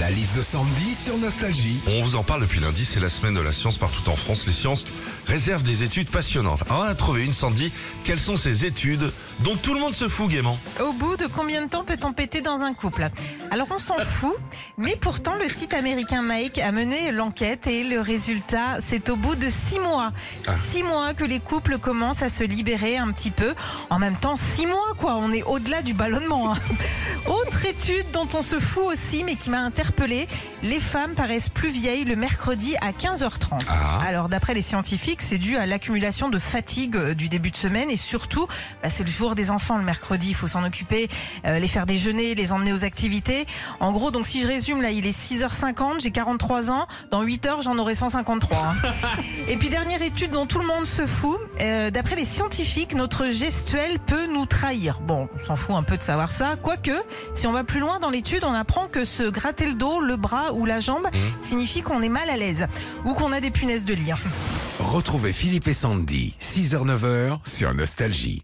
La liste de Sandy sur Nostalgie. On vous en parle depuis lundi, c'est la semaine de la science partout en France. Les sciences réservent des études passionnantes. Alors, on a trouvé une, Sandy. Quelles sont ces études dont tout le monde se fout gaiement Au bout de combien de temps peut-on péter dans un couple? Alors on s'en fout, mais pourtant le site américain Mike a mené l'enquête et le résultat, c'est au bout de six mois. Ah. Six mois que les couples commencent à se libérer un petit peu. En même temps, six mois quoi, on est au-delà du ballonnement. hein. Autre étude dont on se fout aussi, mais qui m'a interpellée, les femmes paraissent plus vieilles le mercredi à 15h30. Ah. Alors d'après les scientifiques, c'est dû à l'accumulation de fatigue euh, du début de semaine et surtout, bah, c'est le jour des enfants le mercredi, il faut s'en occuper, euh, les faire déjeuner, les emmener aux activités. En gros, donc si je résume, là il est 6h50, j'ai 43 ans, dans 8 heures j'en aurai 153. hein. et puis dernière étude dont tout le monde se fout, euh, d'après les scientifiques, notre gestuelle peut nous trahir. Bon, on s'en fout un peu de savoir ça, quoique si on va plus loin dans l'étude, on apprend que se gratter le dos, le bras ou la jambe signifie qu'on est mal à l'aise ou qu'on a des punaises de lit. Retrouvez Philippe et Sandy, 6h-9h sur Nostalgie.